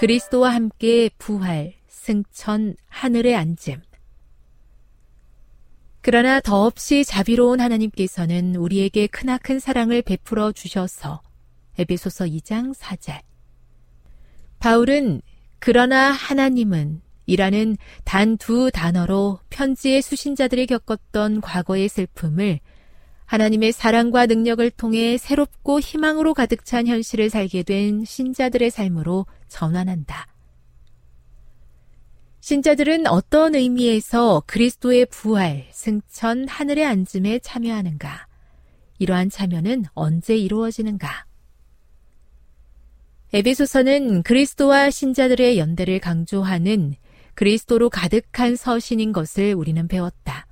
그리스도와 함께 부활, 승천, 하늘에 앉음. 그러나 더없이 자비로운 하나님께서는 우리에게 크나큰 사랑을 베풀어 주셔서 에베소서 2장 4절. 바울은 그러나 하나님은 이라는 단 두 단어로 편지의 수신자들이 겪었던 과거의 슬픔을 하나님의 사랑과 능력을 통해 새롭고 희망으로 가득 찬 현실을 살게 된 신자들의 삶으로 전환한다. 신자들은 어떤 의미에서 그리스도의 부활, 승천, 하늘의 앉음에 참여하는가? 이러한 참여는 언제 이루어지는가? 에베소서는 그리스도와 신자들의 연대를 강조하는 그리스도로 가득한 서신인 것을 우리는 배웠다.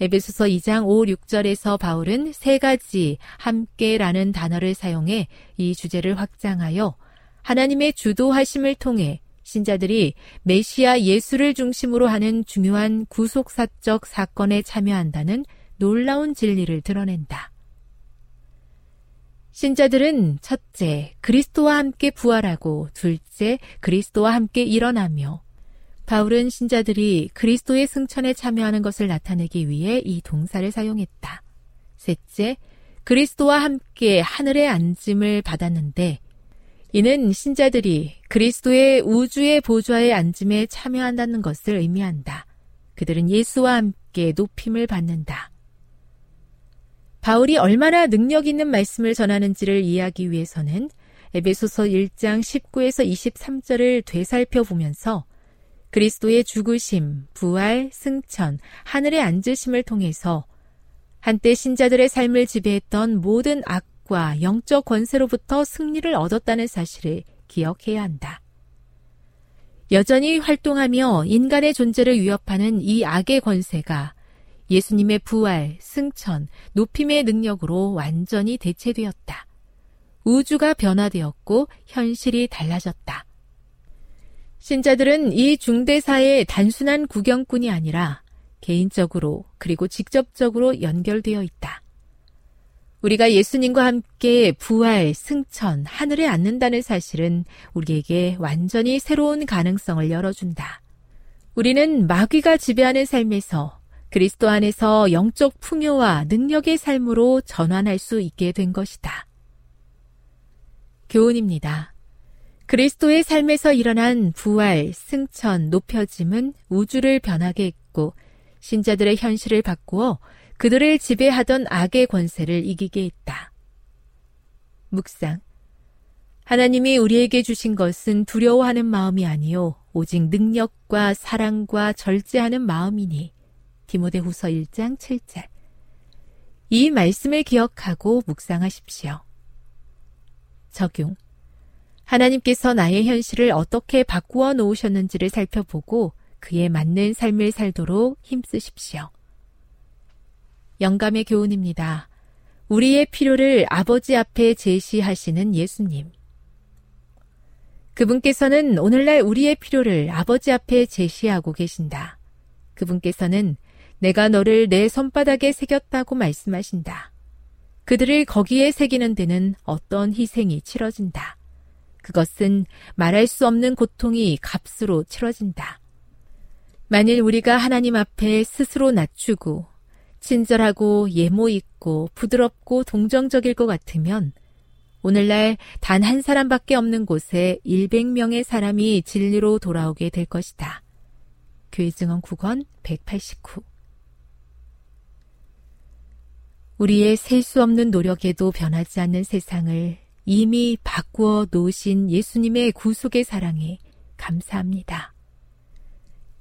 에베소서 2장 5, 6절에서 바울은 세 가지 함께라는 단어를 사용해 이 주제를 확장하여 하나님의 주도하심을 통해 신자들이 메시아 예수를 중심으로 하는 중요한 구속사적 사건에 참여한다는 놀라운 진리를 드러낸다. 신자들은 첫째, 그리스도와 함께 부활하고 둘째, 그리스도와 함께 일어나며 바울은 신자들이 그리스도의 승천에 참여하는 것을 나타내기 위해 이 동사를 사용했다. 셋째, 그리스도와 함께 하늘의 앉음을 받았는데 이는 신자들이 그리스도의 우주의 보좌에 앉음에 참여한다는 것을 의미한다. 그들은 예수와 함께 높임을 받는다. 바울이 얼마나 능력 있는 말씀을 전하는지를 이해하기 위해서는 에베소서 1장 19에서 23절을 되살펴 보면서 그리스도의 죽으심, 부활, 승천, 하늘에 앉으심을 통해서 한때 신자들의 삶을 지배했던 모든 악 과 영적 권세로부터 승리를 얻었다는 사실을 기억해야 한다. 여전히 활동하며 인간의 존재를 위협하는 이 악의 권세가 예수님의 부활, 승천, 높임의 능력으로 완전히 대체되었다. 우주가 변화되었고 현실이 달라졌다. 신자들은 이 중대사의 단순한 구경꾼이 아니라 개인적으로 그리고 직접적으로 연결되어 있다. 우리가 예수님과 함께 부활, 승천, 하늘에 앉는다는 사실은 우리에게 완전히 새로운 가능성을 열어준다. 우리는 마귀가 지배하는 삶에서 그리스도 안에서 영적 풍요와 능력의 삶으로 전환할 수 있게 된 것이다. 교훈입니다. 그리스도의 삶에서 일어난 부활, 승천, 높여짐은 우주를 변하게 했고 신자들의 현실을 바꾸어 그들을 지배하던 악의 권세를 이기게 했다. 묵상. 하나님이 우리에게 주신 것은 두려워하는 마음이 아니요 오직 능력과 사랑과 절제하는 마음이니 디모데후서 1장 7절. 이 말씀을 기억하고 묵상하십시오. 적용. 하나님께서 나의 현실을 어떻게 바꾸어 놓으셨는지를 살펴보고 그에 맞는 삶을 살도록 힘쓰십시오. 영감의 교훈입니다. 우리의 필요를 아버지 앞에 제시하시는 예수님. 그분께서는 오늘날 우리의 필요를 아버지 앞에 제시하고 계신다. 그분께서는 내가 너를 내 손바닥에 새겼다고 말씀하신다. 그들을 거기에 새기는 데는 어떤 희생이 치러진다. 그것은 말할 수 없는 고통이 값으로 치러진다. 만일 우리가 하나님 앞에 스스로 낮추고 친절하고 예모 있고 부드럽고 동정적일 것 같으면 오늘날 단 한 사람밖에 없는 곳에 100명의 사람이 진리로 돌아오게 될 것이다. 교회 증언 9권 189 우리의 셀 수 없는 노력에도 변하지 않는 세상을 이미 바꾸어 놓으신 예수님의 구속의 사랑에 감사합니다.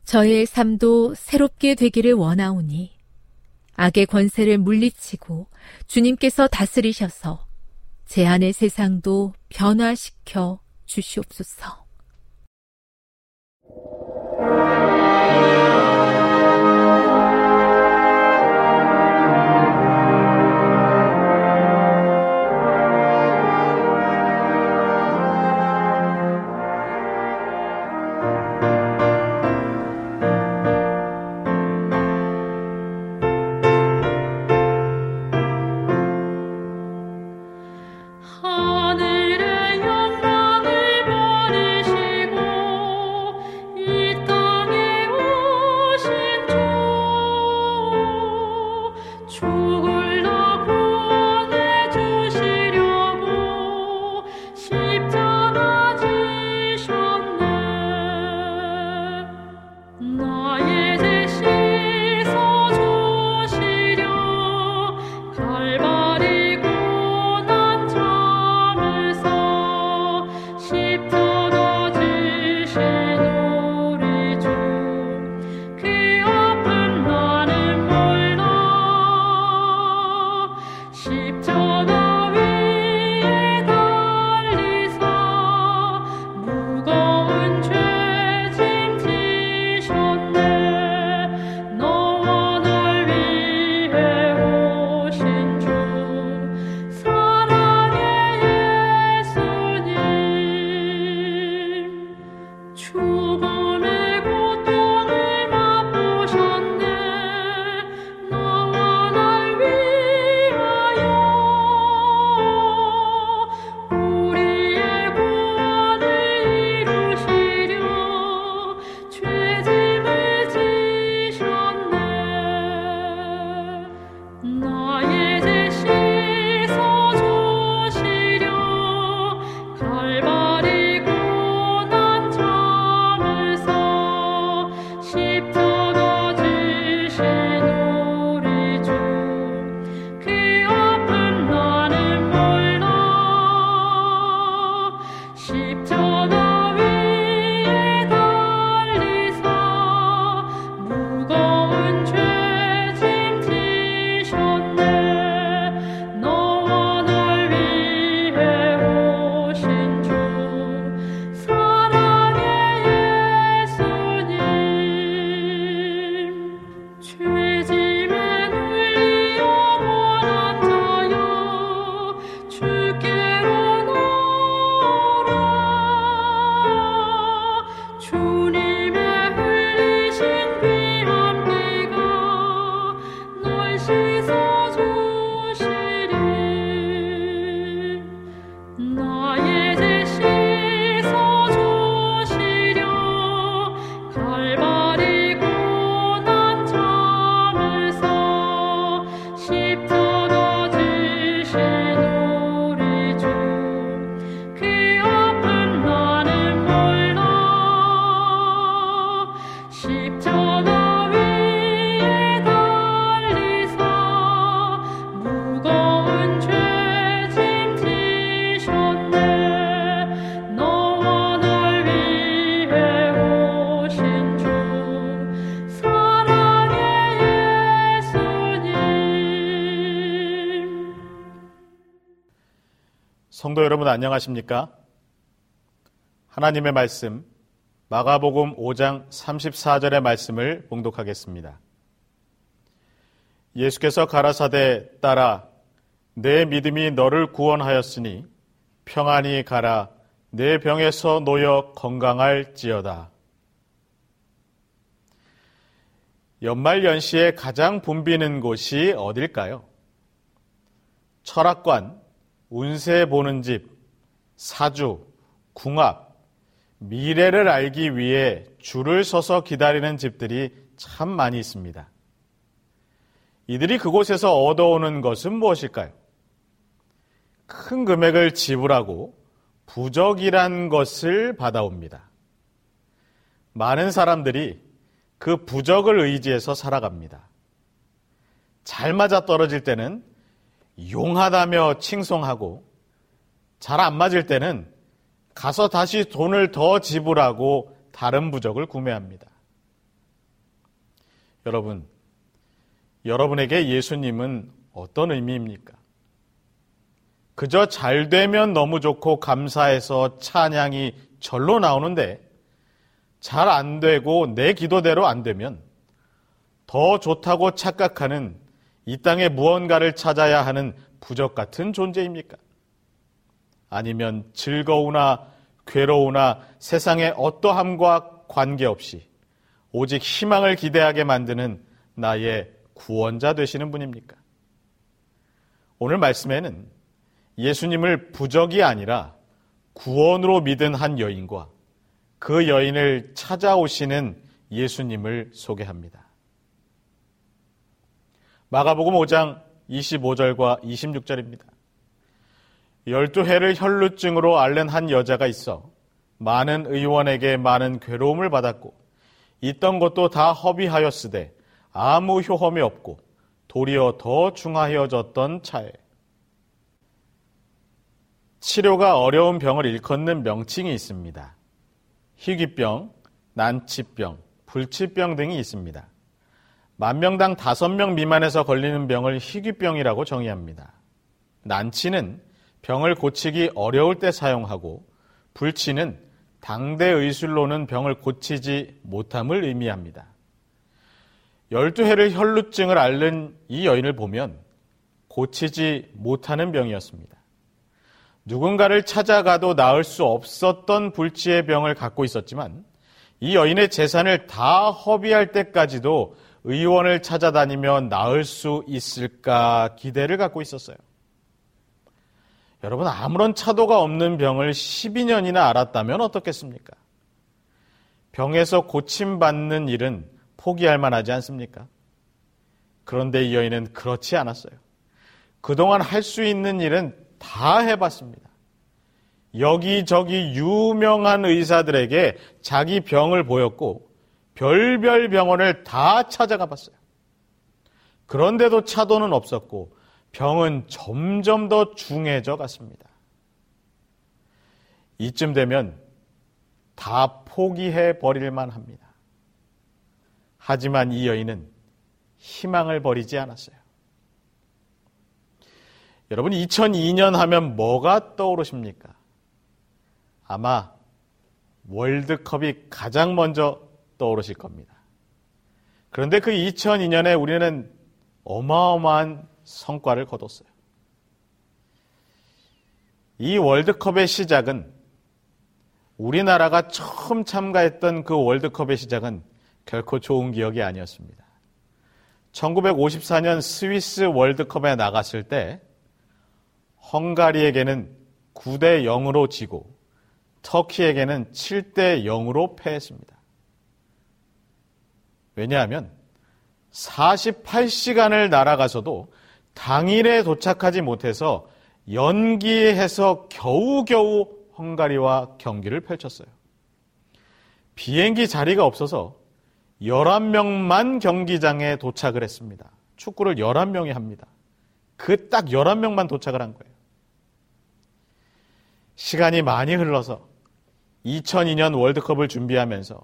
저의 삶도 새롭게 되기를 원하오니 악의 권세를 물리치고 주님께서 다스리셔서 제 안의 세상도 변화시켜 주시옵소서. 여러분 안녕하십니까? 하나님의 말씀 마가복음 5장 34절의 말씀을 봉독하겠습니다. 예수께서 가라사대 따라 내 믿음이 너를 구원하였으니 평안히 가라 내 병에서 놓여 건강할지어다. 연말 연시에 가장 붐비는 곳이 어딜까요? 철학관, 운세 보는 집, 사주, 궁합, 미래를 알기 위해 줄을 서서 기다리는 집들이 참 많이 있습니다. 이들이 그곳에서 얻어오는 것은 무엇일까요? 큰 금액을 지불하고 부적이란 것을 받아옵니다. 많은 사람들이 그 부적을 의지해서 살아갑니다. 잘 맞아 떨어질 때는 용하다며 칭송하고 잘 안 맞을 때는 가서 다시 돈을 더 지불하고 다른 부적을 구매합니다. 여러분, 여러분에게 예수님은 어떤 의미입니까? 그저 잘 되면 너무 좋고 감사해서 찬양이 절로 나오는데 잘 안 되고 내 기도대로 안 되면 더 좋다고 착각하는 이 땅에 무언가를 찾아야 하는 부적 같은 존재입니까? 아니면 즐거우나 괴로우나 세상의 어떠함과 관계없이 오직 희망을 기대하게 만드는 나의 구원자 되시는 분입니까? 오늘 말씀에는 예수님을 부적이 아니라 구원으로 믿은 한 여인과 그 여인을 찾아오시는 예수님을 소개합니다. 마가복음 5장 25절과 26절입니다. 열두 해를 혈루증으로 앓는 한 여자가 있어 많은 의원에게 많은 괴로움을 받았고 있던 것도 다 허비하였으되 아무 효험이 없고 도리어 더 중하여졌던 차에 치료가 어려운 병을 일컫는 명칭이 있습니다. 희귀병, 난치병, 불치병 등이 있습니다. 만 명당 다섯 명 미만에서 걸리는 병을 희귀병이라고 정의합니다. 난치는 병을 고치기 어려울 때 사용하고 불치는 당대 의술로는 병을 고치지 못함을 의미합니다. 12해를 혈루증을 앓는 이 여인을 보면 고치지 못하는 병이었습니다. 누군가를 찾아가도 나을 수 없었던 불치의 병을 갖고 있었지만 이 여인의 재산을 다 허비할 때까지도 의원을 찾아다니며 나을 수 있을까 기대를 갖고 있었어요. 여러분, 아무런 차도가 없는 병을 12년이나 알았다면 어떻겠습니까? 병에서 고침받는 일은 포기할 만하지 않습니까? 그런데 이 여인은 그렇지 않았어요. 그동안 할 수 있는 일은 다 해봤습니다. 여기저기 유명한 의사들에게 자기 병을 보였고 별별 병원을 다 찾아가 봤어요. 그런데도 차도는 없었고 병은 점점 더 중해져 갔습니다. 이쯤 되면 다 포기해 버릴만 합니다. 하지만 이 여인은 희망을 버리지 않았어요. 여러분 2002년 하면 뭐가 떠오르십니까? 아마 월드컵이 가장 먼저 떠오르실 겁니다. 그런데 그 2002년에 우리는 어마어마한 성과를 거뒀어요. 이 월드컵의 시작은 우리나라가 처음 참가했던 그 월드컵의 시작은 결코 좋은 기억이 아니었습니다. 1954년 스위스 월드컵에 나갔을 때 헝가리에게는 9대 0으로 지고 터키에게는 7대 0으로 패했습니다. 왜냐하면 48시간을 날아가서도 당일에 도착하지 못해서 연기해서 겨우겨우 헝가리와 경기를 펼쳤어요. 비행기 자리가 없어서 11명만 경기장에 도착을 했습니다. 축구를 11명이 합니다. 그 딱 11명만 도착을 한 거예요. 시간이 많이 흘러서 2002년 월드컵을 준비하면서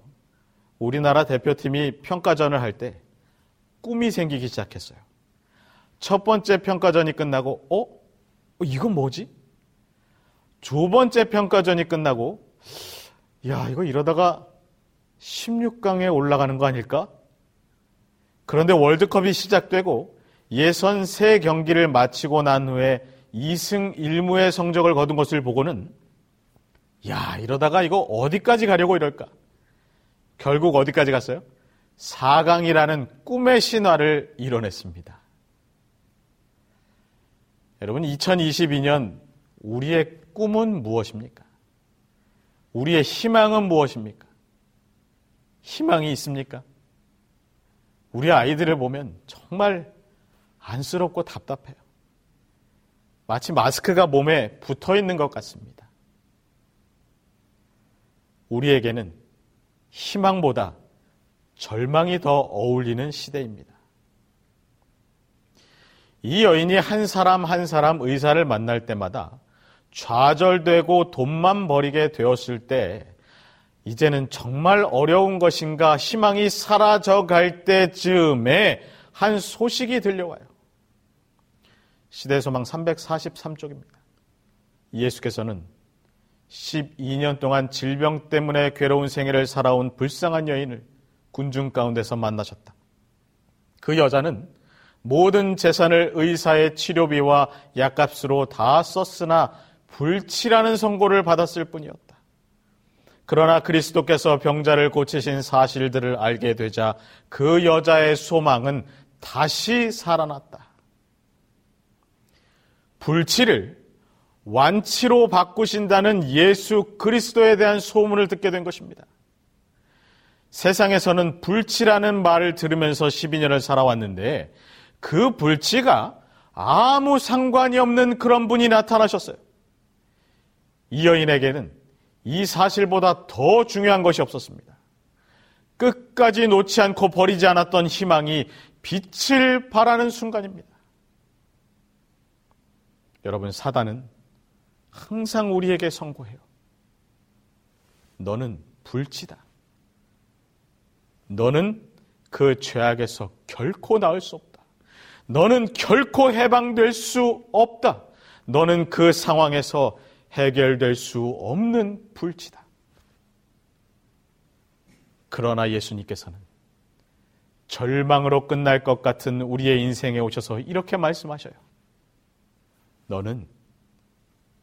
우리나라 대표팀이 평가전을 할 때 꿈이 생기기 시작했어요. 첫 번째 평가전이 끝나고, 어? 어 이건 뭐지? 두 번째 평가전이 끝나고 야, 이거 이러다가 16강에 올라가는 거 아닐까? 그런데 월드컵이 시작되고 예선 세 경기를 마치고 난 후에 2승 1무의 성적을 거둔 것을 보고는 야, 이러다가 이거 어디까지 가려고 이럴까? 결국 어디까지 갔어요? 4강이라는 꿈의 신화를 이뤄냈습니다. 여러분, 2022년 우리의 꿈은 무엇입니까? 우리의 희망은 무엇입니까? 희망이 있습니까? 우리 아이들을 보면 정말 안쓰럽고 답답해요. 마치 마스크가 몸에 붙어 있는 것 같습니다. 우리에게는 희망보다 절망이 더 어울리는 시대입니다. 이 여인이 한 사람 한 사람 의사를 만날 때마다 좌절되고 돈만 버리게 되었을 때 이제는 정말 어려운 것인가 희망이 사라져 갈 때쯤에 한 소식이 들려와요. 시대소망 343쪽입니다. 예수께서는 12년 동안 질병 때문에 괴로운 생애를 살아온 불쌍한 여인을 군중 가운데서 만나셨다. 그 여자는 모든 재산을 의사의 치료비와 약값으로 다 썼으나 불치라는 선고를 받았을 뿐이었다. 그러나 그리스도께서 병자를 고치신 사실들을 알게 되자 그 여자의 소망은 다시 살아났다. 불치를 완치로 바꾸신다는 예수 그리스도에 대한 소문을 듣게 된 것입니다. 세상에서는 불치라는 말을 들으면서 12년을 살아왔는데 그 불치가 아무 상관이 없는 그런 분이 나타나셨어요. 이 여인에게는 이 사실보다 더 중요한 것이 없었습니다. 끝까지 놓지 않고 버리지 않았던 희망이 빛을 발하는 순간입니다. 여러분, 사단은 항상 우리에게 선고해요. 너는 불치다. 너는 그 죄악에서 결코 나을 수 없다. 너는 결코 해방될 수 없다. 너는 그 상황에서 해결될 수 없는 불치다. 그러나 예수님께서는 절망으로 끝날 것 같은 우리의 인생에 오셔서 이렇게 말씀하셔요. 너는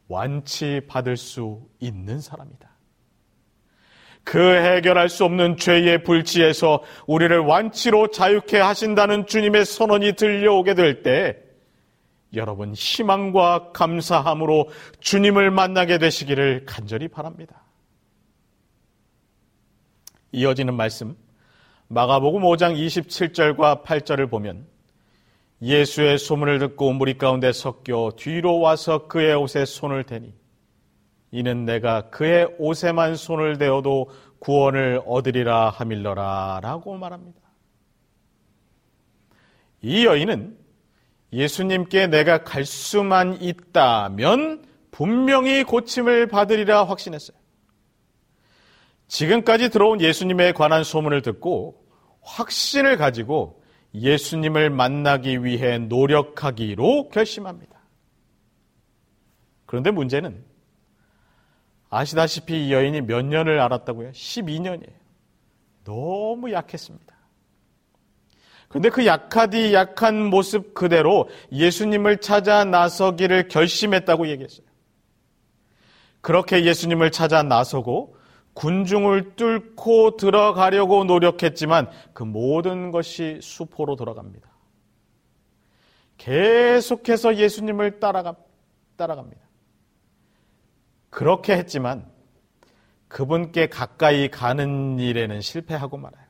완치 받을 수 있는 사람이다. 그 해결할 수 없는 죄의 불치에서 우리를 완치로 자유케 하신다는 주님의 선언이 들려오게 될 때 여러분 희망과 감사함으로 주님을 만나게 되시기를 간절히 바랍니다. 이어지는 말씀 마가복음 5장 27절과 8절을 보면 예수의 소문을 듣고 무리 가운데 섞여 뒤로 와서 그의 옷에 손을 대니 이는 내가 그의 옷에만 손을 대어도 구원을 얻으리라 하밀러라 라고 말합니다. 이 여인은 예수님께 내가 갈 수만 있다면 분명히 고침을 받으리라 확신했어요. 지금까지 들어온 예수님에 관한 소문을 듣고 확신을 가지고 예수님을 만나기 위해 노력하기로 결심합니다. 그런데 문제는 아시다시피 이 여인이 몇 년을 알았다고요? 12년이에요. 너무 약했습니다. 근데 그 약하디 약한 모습 그대로 예수님을 찾아 나서기를 결심했다고 얘기했어요. 그렇게 예수님을 찾아 나서고 군중을 뚫고 들어가려고 노력했지만 그 모든 것이 수포로 돌아갑니다. 계속해서 예수님을 따라가, 따라갑니다. 그렇게 했지만 그분께 가까이 가는 일에는 실패하고 말아요.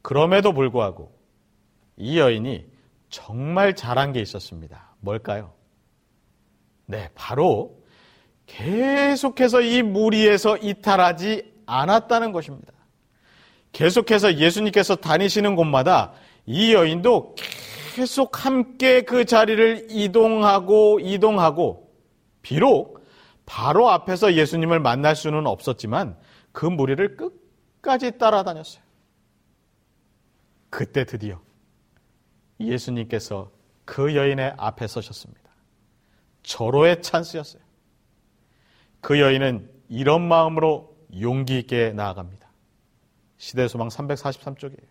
그럼에도 불구하고 이 여인이 정말 잘한 게 있었습니다. 뭘까요? 네, 바로 계속해서 이 무리에서 이탈하지 않았다는 것입니다. 계속해서 예수님께서 다니시는 곳마다 이 여인도 계속 함께 그 자리를 이동하고 이동하고 비록 바로 앞에서 예수님을 만날 수는 없었지만 그 무리를 끝까지 따라다녔어요. 그때 드디어 예수님께서 그 여인의 앞에 서셨습니다. 절호의 찬스였어요. 그 여인은 이런 마음으로 용기 있게 나아갑니다. 시대 소망 343쪽이에요.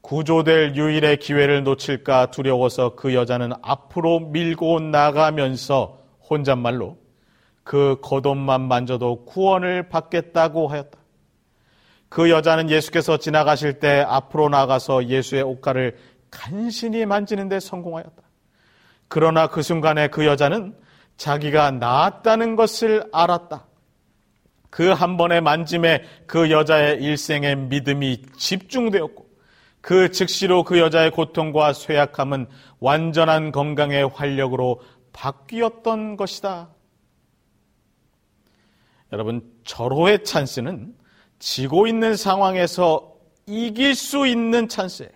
구조될 유일의 기회를 놓칠까 두려워서 그 여자는 앞으로 밀고 나가면서 혼잣말로 그 겉옷만 만져도 구원을 받겠다고 하였다. 그 여자는 예수께서 지나가실 때 앞으로 나가서 예수의 옷가를 간신히 만지는데 성공하였다. 그러나 그 순간에 그 여자는 자기가 나았다는 것을 알았다. 그 한 번의 만짐에 그 여자의 일생의 믿음이 집중되었고 그 즉시로 그 여자의 고통과 쇠약함은 완전한 건강의 활력으로 바뀌었던 것이다. 여러분, 절호의 찬스는 지고 있는 상황에서 이길 수 있는 찬스예요.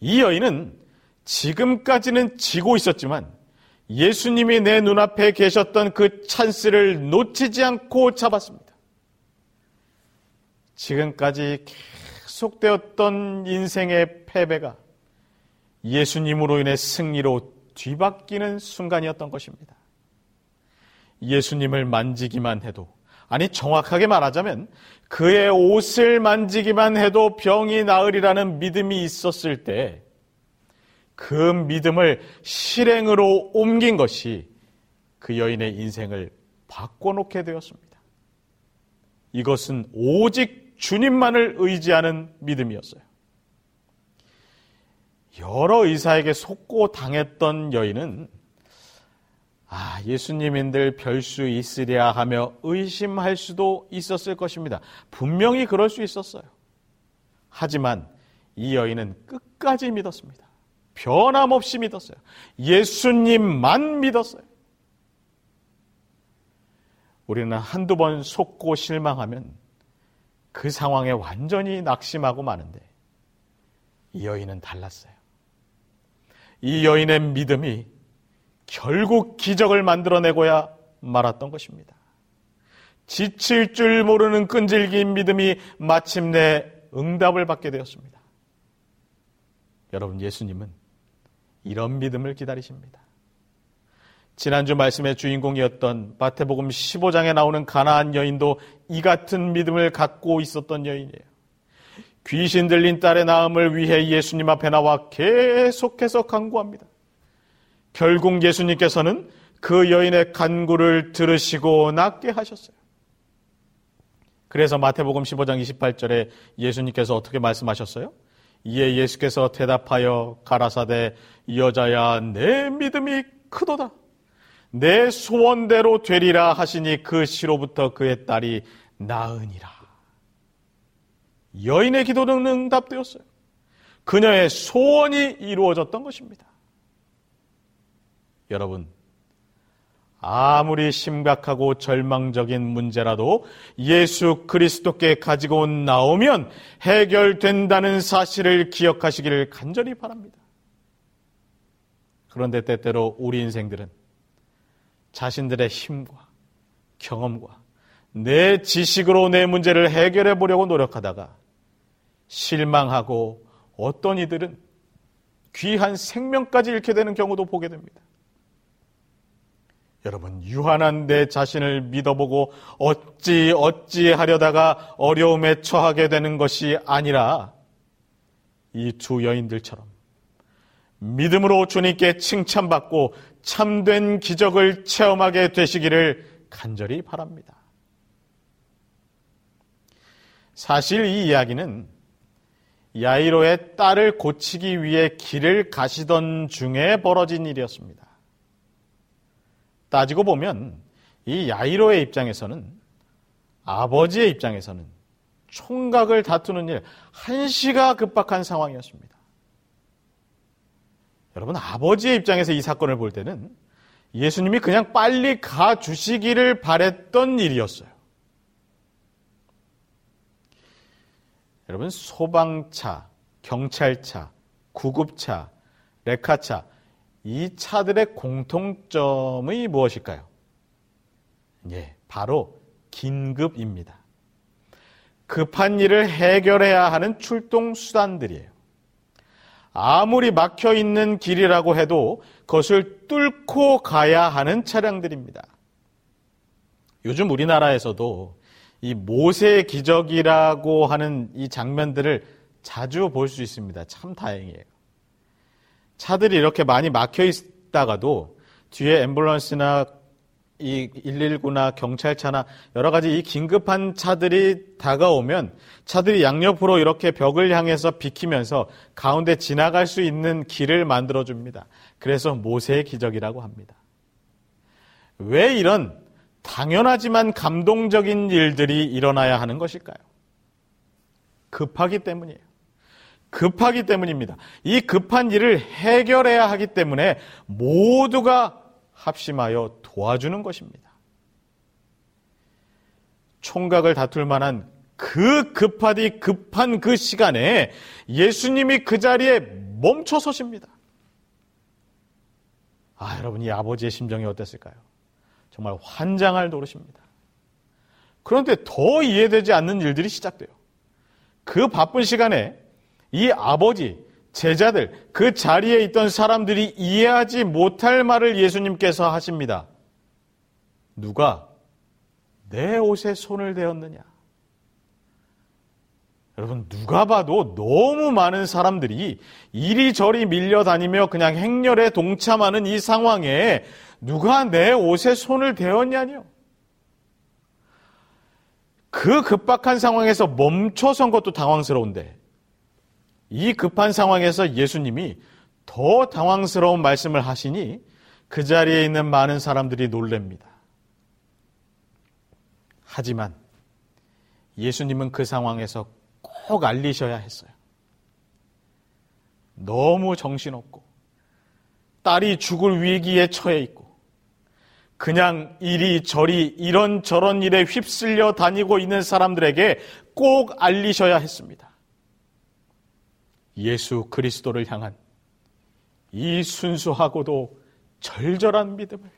이 여인은 지금까지는 지고 있었지만 예수님이 내 눈앞에 계셨던 그 찬스를 놓치지 않고 잡았습니다. 지금까지 계속되었던 인생의 패배가 예수님으로 인해 승리로 뒤바뀌는 순간이었던 것입니다. 예수님을 만지기만 해도, 아니, 정확하게 말하자면 그의 옷을 만지기만 해도 병이 나으리라는 믿음이 있었을 때, 그 믿음을 실행으로 옮긴 것이 그 여인의 인생을 바꿔놓게 되었습니다. 이것은 오직 주님만을 의지하는 믿음이었어요. 여러 의사에게 속고 당했던 여인은 아, 예수님인들 별 수 있으랴 하며 의심할 수도 있었을 것입니다. 분명히 그럴 수 있었어요. 하지만 이 여인은 끝까지 믿었습니다. 변함없이 믿었어요. 예수님만 믿었어요. 우리는 한두 번 속고 실망하면 그 상황에 완전히 낙심하고 마는데 이 여인은 달랐어요. 이 여인의 믿음이 결국 기적을 만들어내고야 말았던 것입니다. 지칠 줄 모르는 끈질긴 믿음이 마침내 응답을 받게 되었습니다. 여러분, 예수님은 이런 믿음을 기다리십니다. 지난주 말씀의 주인공이었던 마태복음 15장에 나오는 가나안 여인도 이 같은 믿음을 갖고 있었던 여인이에요. 귀신 들린 딸의 나음을 위해 예수님 앞에 나와 계속해서 간구합니다. 결국 예수님께서는 그 여인의 간구를 들으시고 낫게 하셨어요. 그래서 마태복음 15장 28절에 예수님께서 어떻게 말씀하셨어요? 이에 예수께서 대답하여 가라사대 여자야 내 믿음이 크도다. 내 소원대로 되리라 하시니 그 시로부터 그의 딸이 나으니라. 여인의 기도는 응답되었어요. 그녀의 소원이 이루어졌던 것입니다. 여러분, 아무리 심각하고 절망적인 문제라도 예수 그리스도께 가지고 나오면 해결된다는 사실을 기억하시기를 간절히 바랍니다. 그런데 때때로 우리 인생들은 자신들의 힘과 경험과 내 지식으로 내 문제를 해결해 보려고 노력하다가 실망하고 어떤 이들은 귀한 생명까지 잃게 되는 경우도 보게 됩니다. 여러분, 유한한 내 자신을 믿어보고 어찌 어찌 하려다가 어려움에 처하게 되는 것이 아니라 이 두 여인들처럼 믿음으로 주님께 칭찬받고 참된 기적을 체험하게 되시기를 간절히 바랍니다. 사실 이 이야기는 야이로의 딸을 고치기 위해 길을 가시던 중에 벌어진 일이었습니다. 따지고 보면 이 야이로의 입장에서는 아버지의 입장에서는 총각을 다투는 일 한시가 급박한 상황이었습니다. 여러분 아버지의 입장에서 이 사건을 볼 때는 예수님이 그냥 빨리 가 주시기를 바랬던 일이었어요. 여러분 소방차, 경찰차, 구급차, 레카차 이 차들의 공통점이 무엇일까요? 예, 바로 긴급입니다. 급한 일을 해결해야 하는 출동 수단들이에요. 아무리 막혀 있는 길이라고 해도 그것을 뚫고 가야 하는 차량들입니다. 요즘 우리나라에서도 이 모세 기적이라고 하는 이 장면들을 자주 볼 수 있습니다. 참 다행이에요. 차들이 이렇게 많이 막혀 있다가도 뒤에 앰뷸런스나 이 119나 경찰차나 여러 가지 이 긴급한 차들이 다가오면 차들이 양옆으로 이렇게 벽을 향해서 비키면서 가운데 지나갈 수 있는 길을 만들어 줍니다. 그래서 모세의 기적이라고 합니다. 왜 이런 당연하지만 감동적인 일들이 일어나야 하는 것일까요? 급하기 때문이에요. 급하기 때문입니다. 이 급한 일을 해결해야 하기 때문에 모두가 합심하여 도와주는 것입니다. 총각을 다툴 만한 그 급하디 급한 그 시간에 예수님이 그 자리에 멈춰 서십니다. 아, 여러분, 이 아버지의 심정이 어땠을까요? 정말 환장할 노릇입니다. 그런데 더 이해되지 않는 일들이 시작돼요. 그 바쁜 시간에 이 아버지, 제자들, 그 자리에 있던 사람들이 이해하지 못할 말을 예수님께서 하십니다. 누가 내 옷에 손을 대었느냐? 여러분, 누가 봐도 너무 많은 사람들이 이리저리 밀려다니며 그냥 행렬에 동참하는 이 상황에 누가 내 옷에 손을 대었냐니요? 그 급박한 상황에서 멈춰 선 것도 당황스러운데, 이 급한 상황에서 예수님이 더 당황스러운 말씀을 하시니 그 자리에 있는 많은 사람들이 놀랍니다. 하지만 예수님은 그 상황에서 꼭 알리셔야 했어요. 너무 정신없고 딸이 죽을 위기에 처해 있고 그냥 이리저리 이런저런 일에 휩쓸려 다니고 있는 사람들에게 꼭 알리셔야 했습니다. 예수 그리스도를 향한 이 순수하고도 절절한 믿음을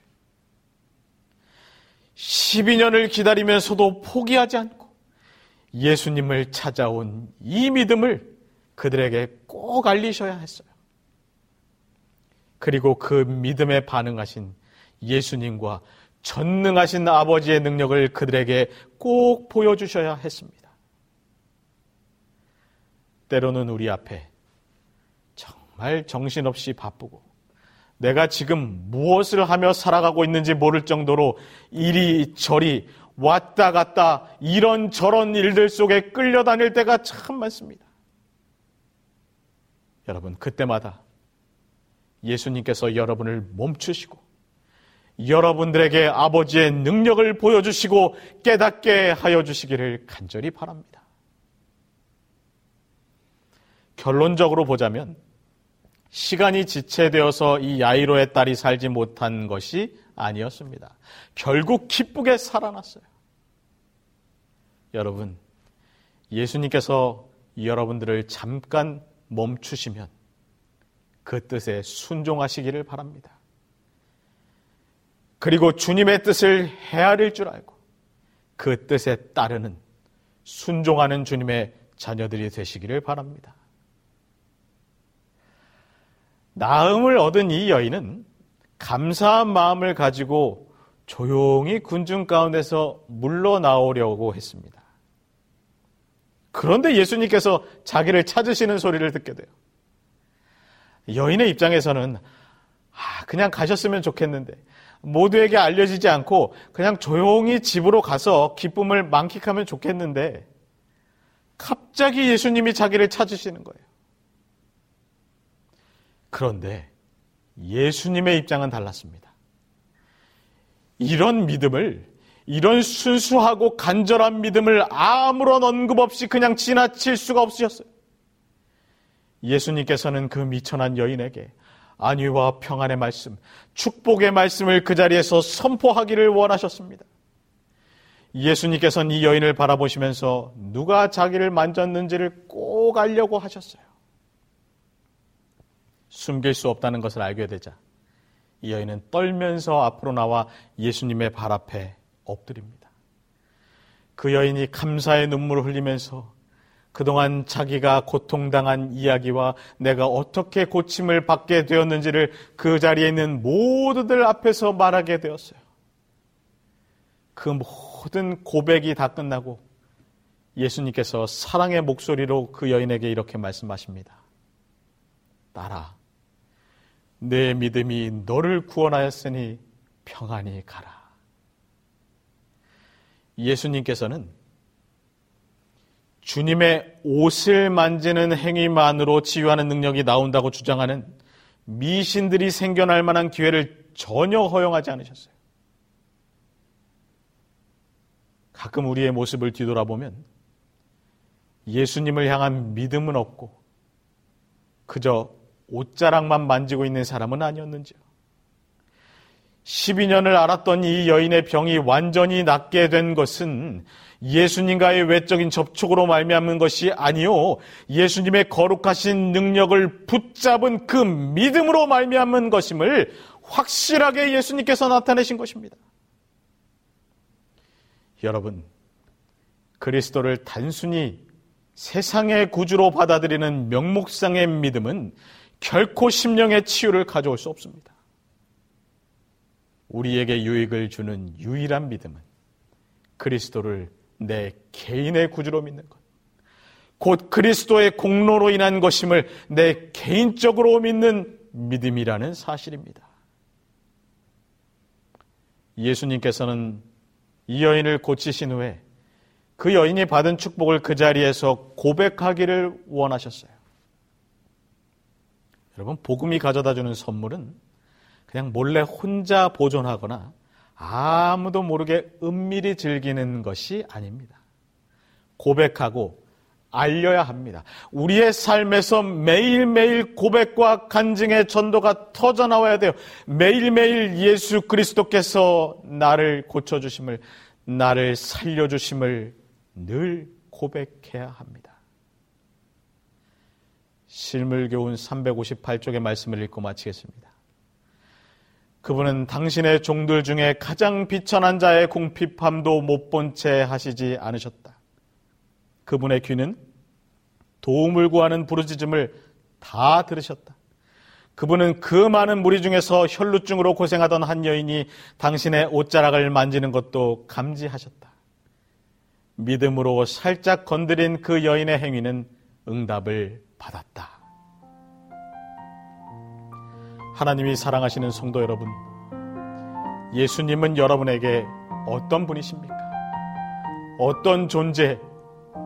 12년을 기다리면서도 포기하지 않고 예수님을 찾아온 이 믿음을 그들에게 꼭 알리셔야 했어요. 그리고 그 믿음에 반응하신 예수님과 전능하신 아버지의 능력을 그들에게 꼭 보여주셔야 했습니다. 때로는 우리 앞에 정말 정신없이 바쁘고 내가 지금 무엇을 하며 살아가고 있는지 모를 정도로 이리저리 왔다 갔다 이런저런 일들 속에 끌려다닐 때가 참 많습니다. 여러분, 그때마다 예수님께서 여러분을 멈추시고 여러분들에게 아버지의 능력을 보여주시고 깨닫게 하여 주시기를 간절히 바랍니다. 결론적으로 보자면 시간이 지체되어서 이 야이로의 딸이 살지 못한 것이 아니었습니다. 결국 기쁘게 살아났어요. 여러분, 예수님께서 여러분들을 잠깐 멈추시면 그 뜻에 순종하시기를 바랍니다. 그리고 주님의 뜻을 헤아릴 줄 알고 그 뜻에 따르는 순종하는 주님의 자녀들이 되시기를 바랍니다. 나음을 얻은 이 여인은 감사한 마음을 가지고 조용히 군중 가운데서 물러나오려고 했습니다. 그런데 예수님께서 자기를 찾으시는 소리를 듣게 돼요. 여인의 입장에서는 아, 그냥 가셨으면 좋겠는데 모두에게 알려지지 않고 그냥 조용히 집으로 가서 기쁨을 만끽하면 좋겠는데 갑자기 예수님이 자기를 찾으시는 거예요. 그런데 예수님의 입장은 달랐습니다. 이런 믿음을, 이런 순수하고 간절한 믿음을 아무런 언급 없이 그냥 지나칠 수가 없으셨어요. 예수님께서는 그 미천한 여인에게 안위와 평안의 말씀, 축복의 말씀을 그 자리에서 선포하기를 원하셨습니다. 예수님께서는 이 여인을 바라보시면서 누가 자기를 만졌는지를 꼭 알려고 하셨어요. 숨길 수 없다는 것을 알게 되자 이 여인은 떨면서 앞으로 나와 예수님의 발 앞에 엎드립니다. 그 여인이 감사의 눈물을 흘리면서 그동안 자기가 고통당한 이야기와 내가 어떻게 고침을 받게 되었는지를 그 자리에 있는 모두들 앞에서 말하게 되었어요. 그 모든 고백이 다 끝나고 예수님께서 사랑의 목소리로 그 여인에게 이렇게 말씀하십니다. 딸아, 내 믿음이 너를 구원하였으니 평안히 가라. 예수님께서는 주님의 옷을 만지는 행위만으로 치유하는 능력이 나온다고 주장하는 미신들이 생겨날 만한 기회를 전혀 허용하지 않으셨어요. 가끔 우리의 모습을 뒤돌아보면 예수님을 향한 믿음은 없고 그저 옷자락만 만지고 있는 사람은 아니었는지요. 12년을 앓았던 이 여인의 병이 완전히 낫게 된 것은 예수님과의 외적인 접촉으로 말미암은 것이 아니요 예수님의 거룩하신 능력을 붙잡은 그 믿음으로 말미암은 것임을 확실하게 예수님께서 나타내신 것입니다. 여러분 그리스도를 단순히 세상의 구주로 받아들이는 명목상의 믿음은 결코 심령의 치유를 가져올 수 없습니다. 우리에게 유익을 주는 유일한 믿음은 그리스도를 내 개인의 구주로 믿는 것. 곧 그리스도의 공로로 인한 것임을 내 개인적으로 믿는 믿음이라는 사실입니다. 예수님께서는 이 여인을 고치신 후에 그 여인이 받은 축복을 그 자리에서 고백하기를 원하셨어요. 여러분, 복음이 가져다 주는 선물은 그냥 몰래 혼자 보존하거나 아무도 모르게 은밀히 즐기는 것이 아닙니다. 고백하고 알려야 합니다. 우리의 삶에서 매일매일 고백과 간증의 전도가 터져 나와야 돼요. 매일매일 예수 그리스도께서 나를 고쳐주심을, 나를 살려주심을 늘 고백해야 합니다. 실물교훈 358쪽의 말씀을 읽고 마치겠습니다. 그분은 당신의 종들 중에 가장 비천한 자의 궁핍함도 못 본 채 하시지 않으셨다. 그분의 귀는 도움을 구하는 부르짖음을 다 들으셨다. 그분은 그 많은 무리 중에서 혈루증으로 고생하던 한 여인이 당신의 옷자락을 만지는 것도 감지하셨다. 믿음으로 살짝 건드린 그 여인의 행위는 응답을 받았다. 하나님이 사랑하시는 성도 여러분, 예수님은 여러분에게 어떤 분이십니까? 어떤 존재,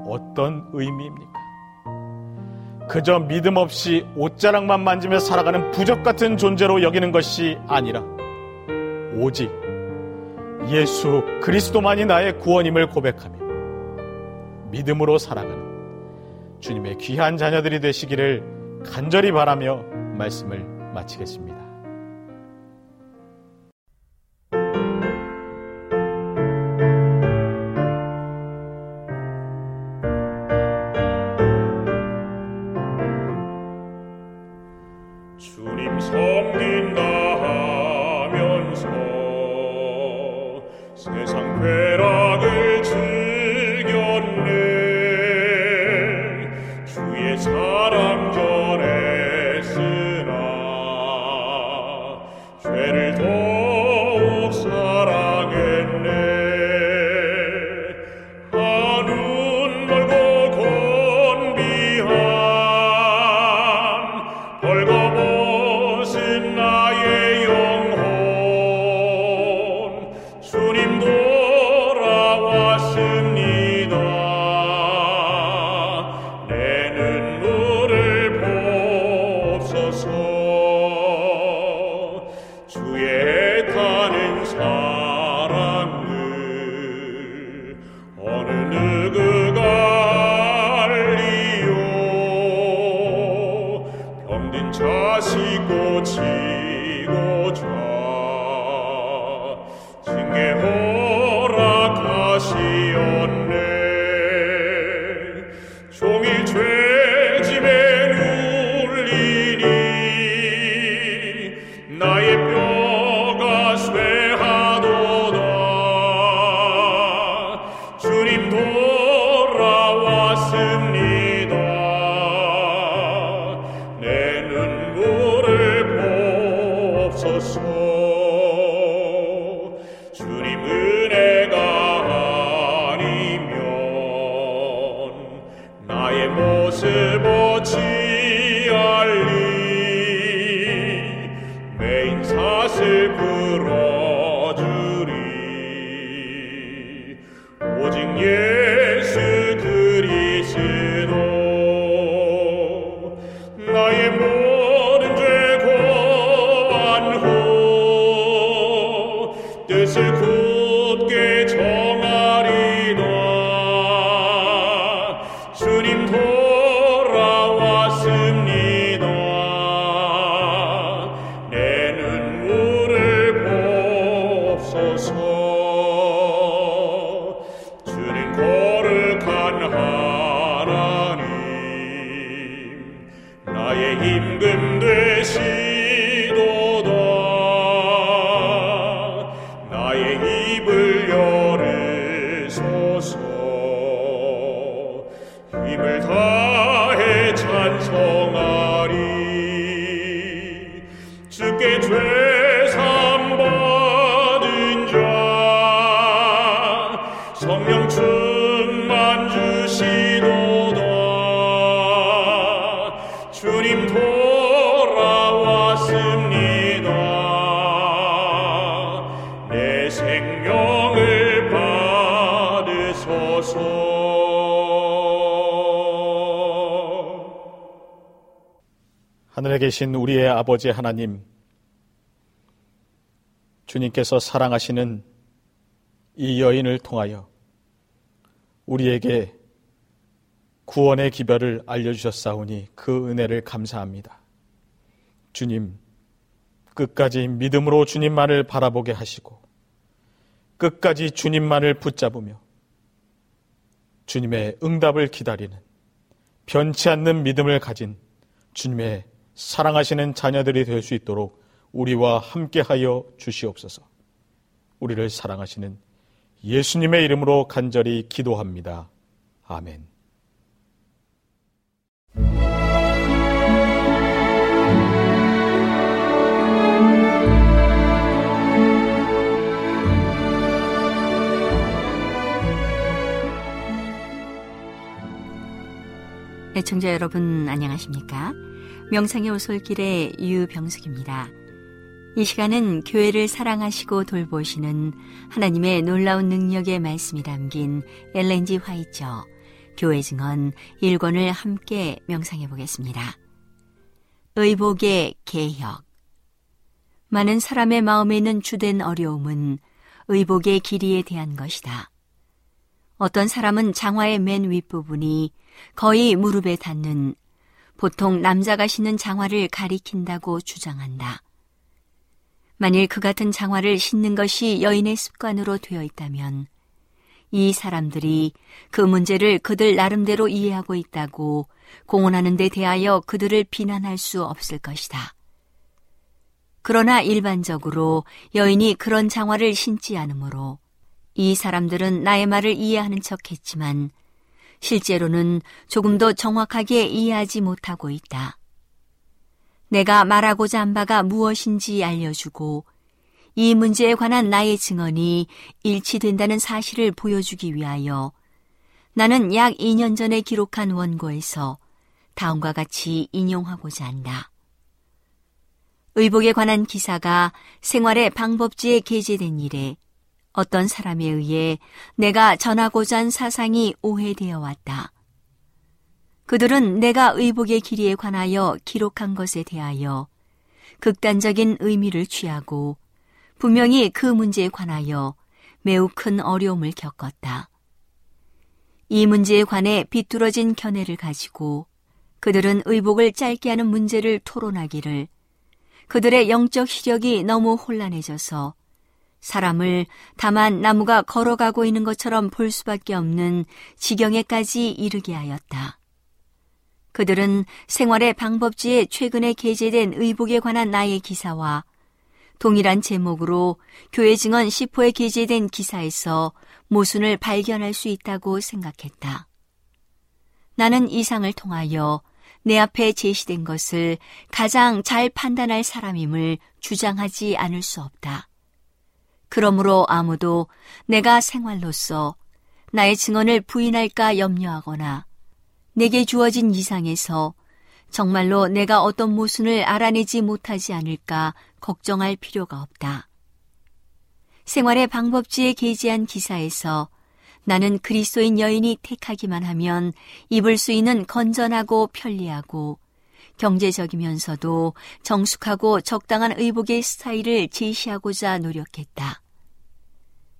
어떤 의미입니까? 그저 믿음 없이 옷자락만 만지며 살아가는 부적 같은 존재로 여기는 것이 아니라 오직 예수 그리스도만이 나의 구원임을 고백하며 믿음으로 살아가는 주님의 귀한 자녀들이 되시기를 간절히 바라며 말씀을 마치겠습니다. 눈 계신 우리의 아버지 하나님, 주님께서 사랑하시는 이 여인을 통하여 우리에게 구원의 기별을 알려주셨사오니 그 은혜를 감사합니다. 주님, 끝까지 믿음으로 주님만을 바라보게 하시고 끝까지 주님만을 붙잡으며 주님의 응답을 기다리는 변치 않는 믿음을 가진 주님의 사랑하시는 자녀들이 될 수 있도록 우리와 함께하여 주시옵소서. 우리를 사랑하시는 예수님의 이름으로 간절히 기도합니다. 아멘. 애청자 여러분 안녕하십니까? 명상의 오솔길의 유병숙입니다. 이 시간은 교회를 사랑하시고 돌보시는 하나님의 놀라운 능력의 말씀이 담긴 엘렌지 화이처 교회 증언 1권을 함께 명상해 보겠습니다. 의복의 개혁 많은 사람의 마음에 있는 주된 어려움은 의복의 길이에 대한 것이다. 어떤 사람은 장화의 맨 윗부분이 거의 무릎에 닿는 보통 남자가 신는 장화를 가리킨다고 주장한다. 만일 그 같은 장화를 신는 것이 여인의 습관으로 되어 있다면 이 사람들이 그 문제를 그들 나름대로 이해하고 있다고 공언하는 데 대하여 그들을 비난할 수 없을 것이다. 그러나 일반적으로 여인이 그런 장화를 신지 않으므로 이 사람들은 나의 말을 이해하는 척 했지만 실제로는 조금 더 정확하게 이해하지 못하고 있다. 내가 말하고자 한 바가 무엇인지 알려주고 이 문제에 관한 나의 증언이 일치된다는 사실을 보여주기 위하여 나는 약 2년 전에 기록한 원고에서 다음과 같이 인용하고자 한다. 의복에 관한 기사가 생활의 방법지에 게재된 일에 어떤 사람에 의해 내가 전하고자 한 사상이 오해되어 왔다. 그들은 내가 의복의 길이에 관하여 기록한 것에 대하여 극단적인 의미를 취하고 분명히 그 문제에 관하여 매우 큰 어려움을 겪었다. 이 문제에 관해 비뚤어진 견해를 가지고 그들은 의복을 짧게 하는 문제를 토론하기를 그들의 영적 시력이 너무 혼란해져서 사람을 다만 나무가 걸어가고 있는 것처럼 볼 수밖에 없는 지경에까지 이르게 하였다. 그들은 생활의 방법지에 최근에 게재된 의복에 관한 나의 기사와 동일한 제목으로 교회 증언 10호에 게재된 기사에서 모순을 발견할 수 있다고 생각했다. 나는 이상을 통하여 내 앞에 제시된 것을 가장 잘 판단할 사람임을 주장하지 않을 수 없다. 그러므로 아무도 내가 생활로서 나의 증언을 부인할까 염려하거나 내게 주어진 이상에서 정말로 내가 어떤 모순을 알아내지 못하지 않을까 걱정할 필요가 없다. 생활의 방법지에 게재한 기사에서 나는 그리스도인 여인이 택하기만 하면 입을 수 있는 건전하고 편리하고 경제적이면서도 정숙하고 적당한 의복의 스타일을 제시하고자 노력했다.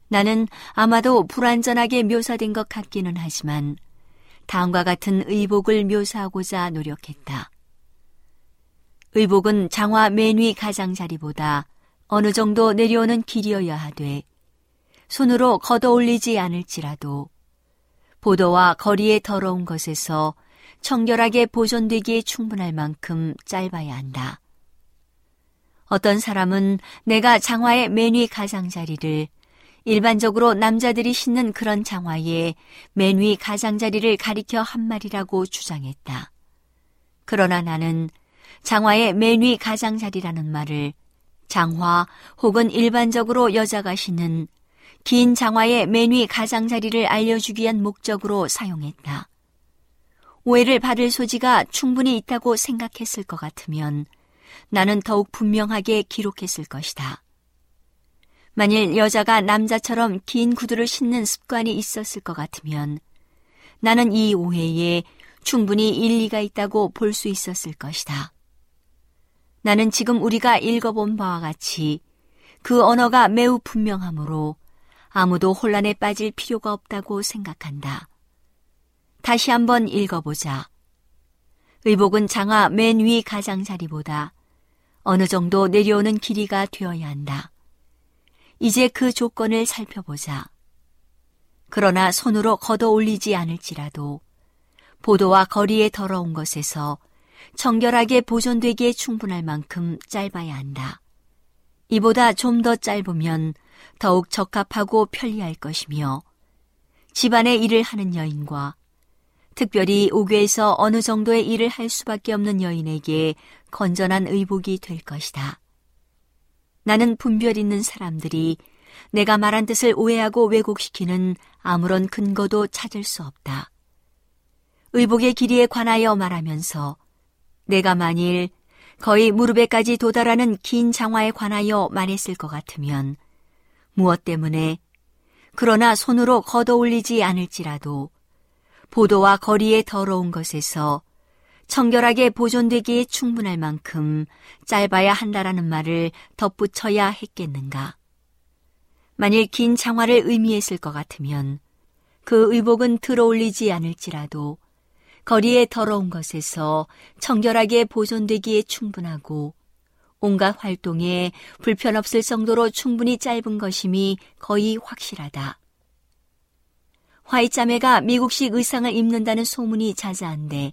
나는 아마도 불완전하게 묘사된 것 같기는 하지만 다음과 같은 의복을 묘사하고자 노력했다. 의복은 장화 맨 위 가장자리보다 어느 정도 내려오는 길이어야 하되 손으로 걷어 올리지 않을지라도 보도와 거리의 더러운 것에서 청결하게 보존되기에 충분할 만큼 짧아야 한다. 어떤 사람은 내가 장화의 맨 위 가장자리를 일반적으로 남자들이 신는 그런 장화에 맨 위 가장자리를 가리켜 한 말이라고 주장했다. 그러나 나는 장화의 맨 위 가장자리라는 말을 장화 혹은 일반적으로 여자가 신는 긴 장화의 맨 위 가장자리를 알려주기 위한 목적으로 사용했다. 오해를 받을 소지가 충분히 있다고 생각했을 것 같으면 나는 더욱 분명하게 기록했을 것이다. 만일 여자가 남자처럼 긴 구두를 신는 습관이 있었을 것 같으면 나는 이 오해에 충분히 일리가 있다고 볼 수 있었을 것이다. 나는 지금 우리가 읽어본 바와 같이 그 언어가 매우 분명하므로 아무도 혼란에 빠질 필요가 없다고 생각한다. 다시 한번 읽어보자. 의복은 장화 맨 위 가장자리보다 어느 정도 내려오는 길이가 되어야 한다. 이제 그 조건을 살펴보자. 그러나 손으로 걷어 올리지 않을지라도 보도와 거리에 더러운 것에서 정결하게 보존되기에 충분할 만큼 짧아야 한다. 이보다 좀 더 짧으면 더욱 적합하고 편리할 것이며 집안의 일을 하는 여인과 특별히 옥외에서 어느 정도의 일을 할 수밖에 없는 여인에게 건전한 의복이 될 것이다. 나는 분별 있는 사람들이 내가 말한 뜻을 오해하고 왜곡시키는 아무런 근거도 찾을 수 없다. 의복의 길이에 관하여 말하면서 내가 만일 거의 무릎에까지 도달하는 긴 장화에 관하여 말했을 것 같으면 무엇 때문에 그러나 손으로 걷어 올리지 않을지라도 보도와 거리의 더러운 것에서 청결하게 보존되기에 충분할 만큼 짧아야 한다라는 말을 덧붙여야 했겠는가. 만일 긴 장화를 의미했을 것 같으면 그 의복은 들어올리지 않을지라도 거리의 더러운 것에서 청결하게 보존되기에 충분하고 온갖 활동에 불편 없을 정도로 충분히 짧은 것임이 거의 확실하다. 화이자매가 미국식 의상을 입는다는 소문이 자자한데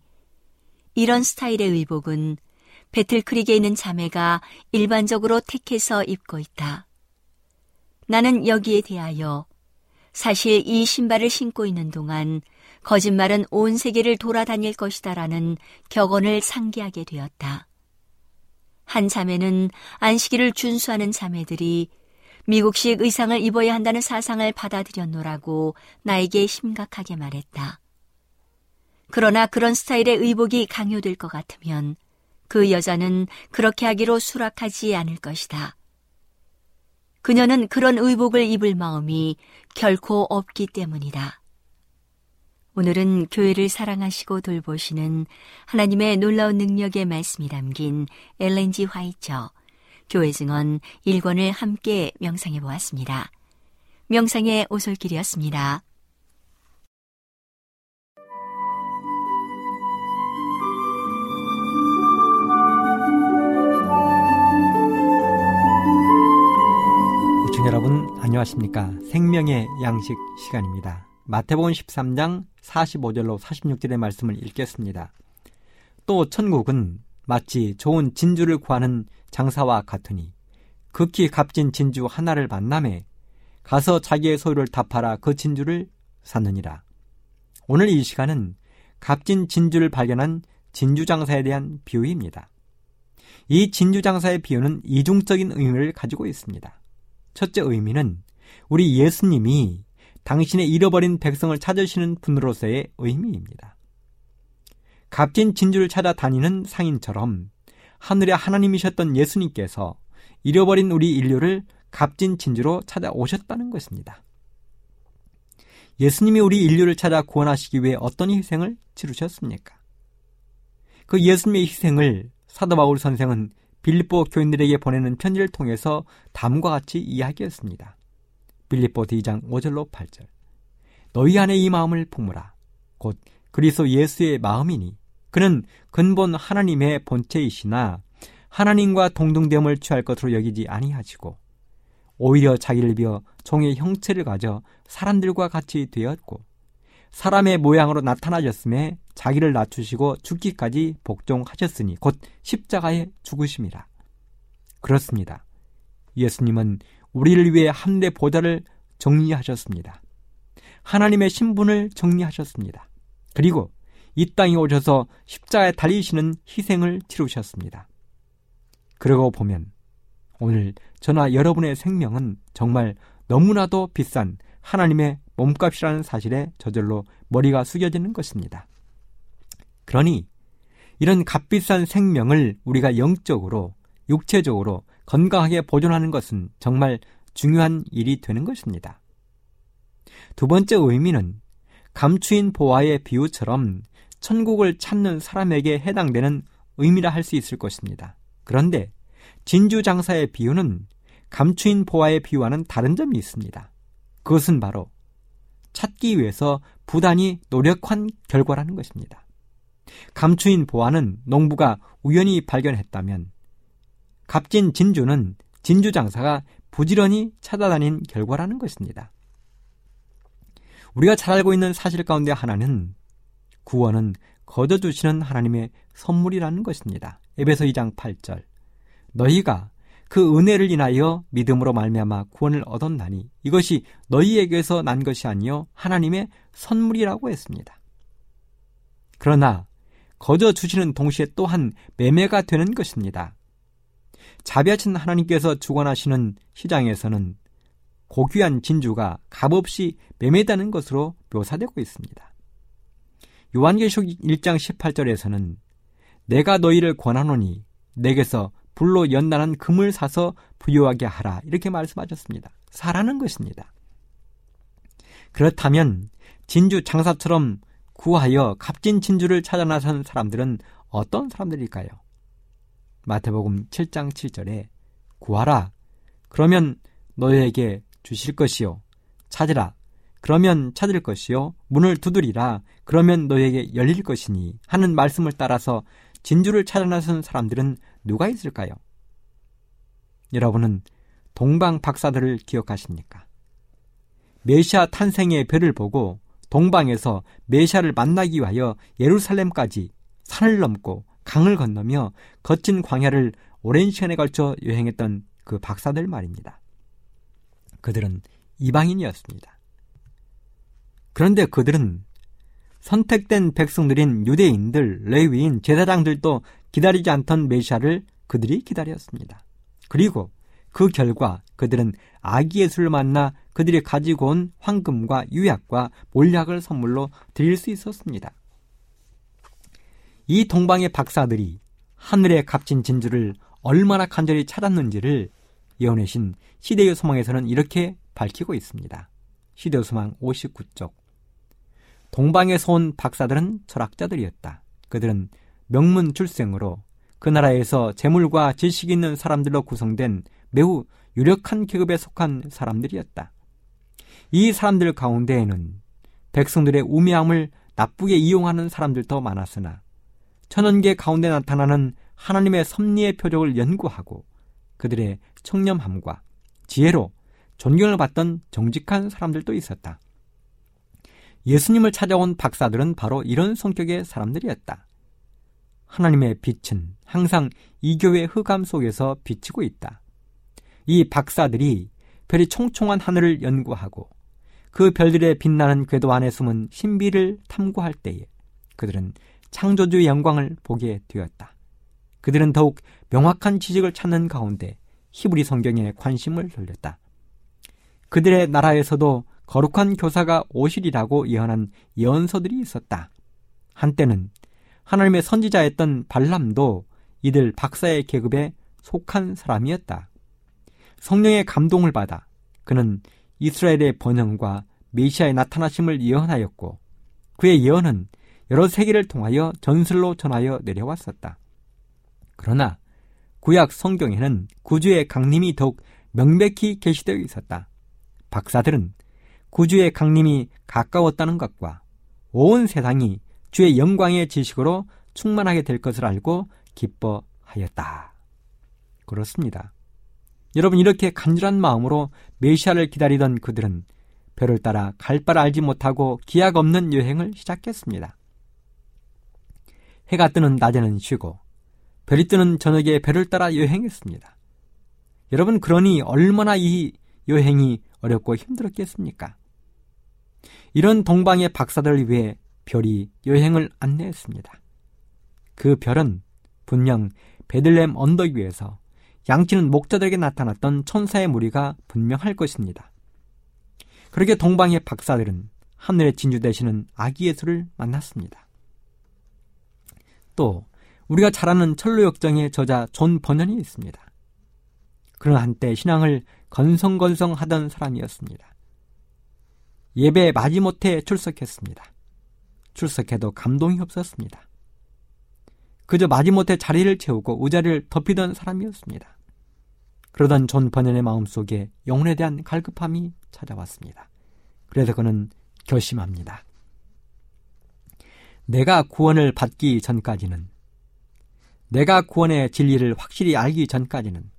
이런 스타일의 의복은 배틀크릭에 있는 자매가 일반적으로 택해서 입고 있다. 나는 여기에 대하여 사실 이 신발을 신고 있는 동안 거짓말은 온 세계를 돌아다닐 것이다라는 격언을 상기하게 되었다. 한 자매는 안식일을 준수하는 자매들이 미국식 의상을 입어야 한다는 사상을 받아들였노라고 나에게 심각하게 말했다. 그러나 그런 스타일의 의복이 강요될 것 같으면 그 여자는 그렇게 하기로 수락하지 않을 것이다. 그녀는 그런 의복을 입을 마음이 결코 없기 때문이다. 오늘은 교회를 사랑하시고 돌보시는 하나님의 놀라운 능력의 말씀이 담긴 엘렌지 화이처 교회 증언 1권을 함께 명상해 보았습니다. 명상의 오솔길이었습니다. 여러분 안녕하십니까 생명의 양식 시간입니다 마태복음 13장 45절로 46절의 말씀을 읽겠습니다 또 천국은 마치 좋은 진주를 구하는 장사와 같으니 극히 값진 진주 하나를 만남에 가서 자기의 소유를 다 팔아 그 진주를 샀느니라. 오늘 이 시간은 값진 진주를 발견한 진주 장사에 대한 비유입니다. 이 진주 장사의 비유는 이중적인 의미를 가지고 있습니다. 첫째 의미는 우리 예수님이 당신의 잃어버린 백성을 찾으시는 분으로서의 의미입니다. 값진 진주를 찾아 다니는 상인처럼 하늘의 하나님이셨던 예수님께서 잃어버린 우리 인류를 값진 진주로 찾아오셨다는 것입니다. 예수님이 우리 인류를 찾아 구원하시기 위해 어떤 희생을 치르셨습니까? 그 예수님의 희생을 사도 바울 선생은 빌립보 교인들에게 보내는 편지를 통해서 다음과 같이 이야기했습니다. 빌립보 2장 5절로 8절. 너희 안에 이 마음을 품으라. 곧 그리스도 예수의 마음이니 그는 근본 하나님의 본체이시나 하나님과 동등됨을 취할 것으로 여기지 아니하시고 오히려 자기를 비어 종의 형체를 가져 사람들과 같이 되었고 사람의 모양으로 나타나셨음에 자기를 낮추시고 죽기까지 복종하셨으니 곧 십자가에 죽으심이라. 그렇습니다. 예수님은 우리를 위해 한대 보좌를 정리하셨습니다. 하나님의 신분을 정리하셨습니다. 그리고 이 땅에 오셔서 십자가에 달리시는 희생을 치르셨습니다. 그러고 보면 오늘 저나 여러분의 생명은 정말 너무나도 비싼 하나님의 몸값이라는 사실에 저절로 머리가 숙여지는 것입니다. 그러니 이런 값비싼 생명을 우리가 영적으로, 육체적으로 건강하게 보존하는 것은 정말 중요한 일이 되는 것입니다. 두 번째 의미는 감추인 보화의 비유처럼 천국을 찾는 사람에게 해당되는 의미라 할 수 있을 것입니다. 그런데 진주 장사의 비유는 감추인 보화의 비유와는 다른 점이 있습니다. 그것은 바로 찾기 위해서 부단히 노력한 결과라는 것입니다. 감추인 보화는 농부가 우연히 발견했다면 값진 진주는 진주 장사가 부지런히 찾아다닌 결과라는 것입니다. 우리가 잘 알고 있는 사실 가운데 하나는 구원은 거저 주시는 하나님의 선물이라는 것입니다. 에베소 2장 8절 너희가 그 은혜를 인하여 믿음으로 말미암아 구원을 얻었나니 이것이 너희에게서 난 것이 아니요 하나님의 선물이라고 했습니다. 그러나 거저 주시는 동시에 또한 매매가 되는 것입니다. 자비하신 하나님께서 주관하시는 시장에서는 고귀한 진주가 값없이 매매되는 것으로 묘사되고 있습니다. 요한계시록 1장 18절에서는 내가 너희를 권하노니 내게서 불로 연단한 금을 사서 부유하게 하라. 이렇게 말씀하셨습니다. 사라는 것입니다. 그렇다면 진주 장사처럼 구하여 값진 진주를 찾아 나선 사람들은 어떤 사람들일까요? 마태복음 7장 7절에 구하라. 그러면 너희에게 주실 것이요. 찾으라. 그러면 찾을 것이요. 문을 두드리라. 그러면 너희에게 열릴 것이니 하는 말씀을 따라서 진주를 찾아 나선 사람들은 누가 있을까요? 여러분은 동방 박사들을 기억하십니까? 메시아 탄생의 별을 보고 동방에서 메시아를 만나기 위하여 예루살렘까지 산을 넘고 강을 건너며 거친 광야를 오랜 시간에 걸쳐 여행했던 그 박사들 말입니다. 그들은 이방인이었습니다. 그런데 그들은 선택된 백성들인 유대인들, 레위인, 제사장들도 기다리지 않던 메시아를 그들이 기다렸습니다. 그리고 그 결과 그들은 아기 예수를 만나 그들이 가지고 온 황금과 유약과 몰약을 선물로 드릴 수 있었습니다. 이 동방의 박사들이 하늘의 값진 진주를 얼마나 간절히 찾았는지를 예언의 신 시대의 소망에서는 이렇게 밝히고 있습니다. 시대의 소망 59쪽 동방에서 온 박사들은 철학자들이었다. 그들은 명문 출생으로 그 나라에서 재물과 지식이 있는 사람들로 구성된 매우 유력한 계급에 속한 사람들이었다. 이 사람들 가운데에는 백성들의 우매함을 나쁘게 이용하는 사람들도 많았으나 천연계 가운데 나타나는 하나님의 섭리의 표적을 연구하고 그들의 청렴함과 지혜로 존경을 받던 정직한 사람들도 있었다. 예수님을 찾아온 박사들은 바로 이런 성격의 사람들이었다. 하나님의 빛은 항상 이 교회 흑암 속에서 비치고 있다. 이 박사들이 별이 총총한 하늘을 연구하고 그 별들의 빛나는 궤도 안에 숨은 신비를 탐구할 때에 그들은 창조주의 영광을 보게 되었다. 그들은 더욱 명확한 지식을 찾는 가운데 히브리 성경에 관심을 돌렸다. 그들의 나라에서도 거룩한 교사가 오시리라고 예언한 예언서들이 있었다. 한때는 하나님의 선지자였던 발람도 이들 박사의 계급에 속한 사람이었다. 성령의 감동을 받아 그는 이스라엘의 번영과 메시아의 나타나심을 예언하였고 그의 예언은 여러 세계를 통하여 전술로 전하여 내려왔었다. 그러나 구약 성경에는 구주의 강림이 더욱 명백히 게시되어 있었다. 박사들은 구주의 강림이 가까웠다는 것과 온 세상이 주의 영광의 지식으로 충만하게 될 것을 알고 기뻐하였다. 그렇습니다. 여러분 이렇게 간절한 마음으로 메시아를 기다리던 그들은 별을 따라 갈 바를 알지 못하고 기약 없는 여행을 시작했습니다. 해가 뜨는 낮에는 쉬고 별이 뜨는 저녁에 별을 따라 여행했습니다. 여러분 그러니 얼마나 이 여행이 어렵고 힘들었겠습니까? 이런 동방의 박사들을 위해 별이 여행을 안내했습니다. 그 별은 분명 베들렘 언덕 위에서 양치는 목자들에게 나타났던 천사의 무리가 분명할 것입니다. 그렇게 동방의 박사들은 하늘의 진주 되시는 아기 예수를 만났습니다. 또 우리가 잘 아는 천로 역정의 저자 존 번연이 있습니다. 그는 한때 신앙을 건성건성하던 사람이었습니다. 예배 마지못해 출석했습니다. 출석해도 감동이 없었습니다. 그저 마지못해 자리를 채우고 의자를 덥히던 사람이었습니다. 그러던 존 번연의 마음속에 영혼에 대한 갈급함이 찾아왔습니다. 그래서 그는 결심합니다. 내가 구원을 받기 전까지는 내가 구원의 진리를 확실히 알기 전까지는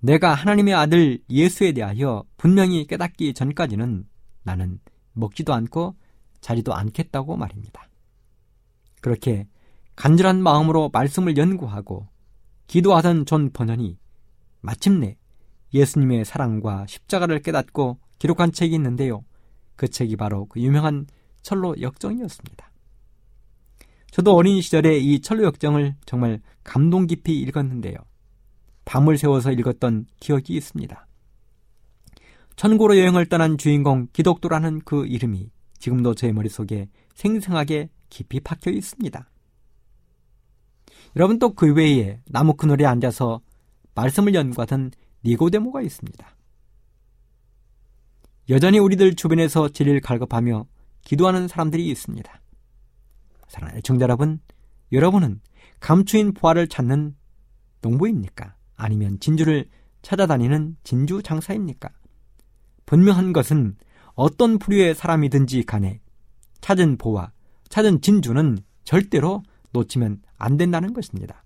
내가 하나님의 아들 예수에 대하여 분명히 깨닫기 전까지는 나는 먹지도 않고 자지도 않겠다고 말입니다. 그렇게 간절한 마음으로 말씀을 연구하고 기도하던 존 번연이 마침내 예수님의 사랑과 십자가를 깨닫고 기록한 책이 있는데요. 그 책이 바로 그 유명한 천로 역정이었습니다. 저도 어린 시절에 이 천로 역정을 정말 감동 깊이 읽었는데요. 밤을 새워서 읽었던 기억이 있습니다. 천국으로 여행을 떠난 주인공 기독도라는 그 이름이 지금도 제 머릿속에 생생하게 깊이 박혀 있습니다. 여러분 또 그 외에 나무 그늘에 앉아서 말씀을 연구하던 니고데모가 있습니다. 여전히 우리들 주변에서 진리를 갈급하며 기도하는 사람들이 있습니다. 사랑하는 청자 여러분, 여러분은 감추인 부활을 찾는 농부입니까? 아니면 진주를 찾아다니는 진주 장사입니까? 분명한 것은 어떤 부류의 사람이든지 간에 찾은 보와 찾은 진주는 절대로 놓치면 안 된다는 것입니다.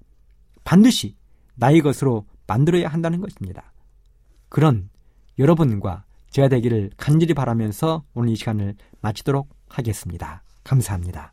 반드시 나의 것으로 만들어야 한다는 것입니다. 그런 여러분과 제가 되기를 간절히 바라면서 오늘 이 시간을 마치도록 하겠습니다. 감사합니다.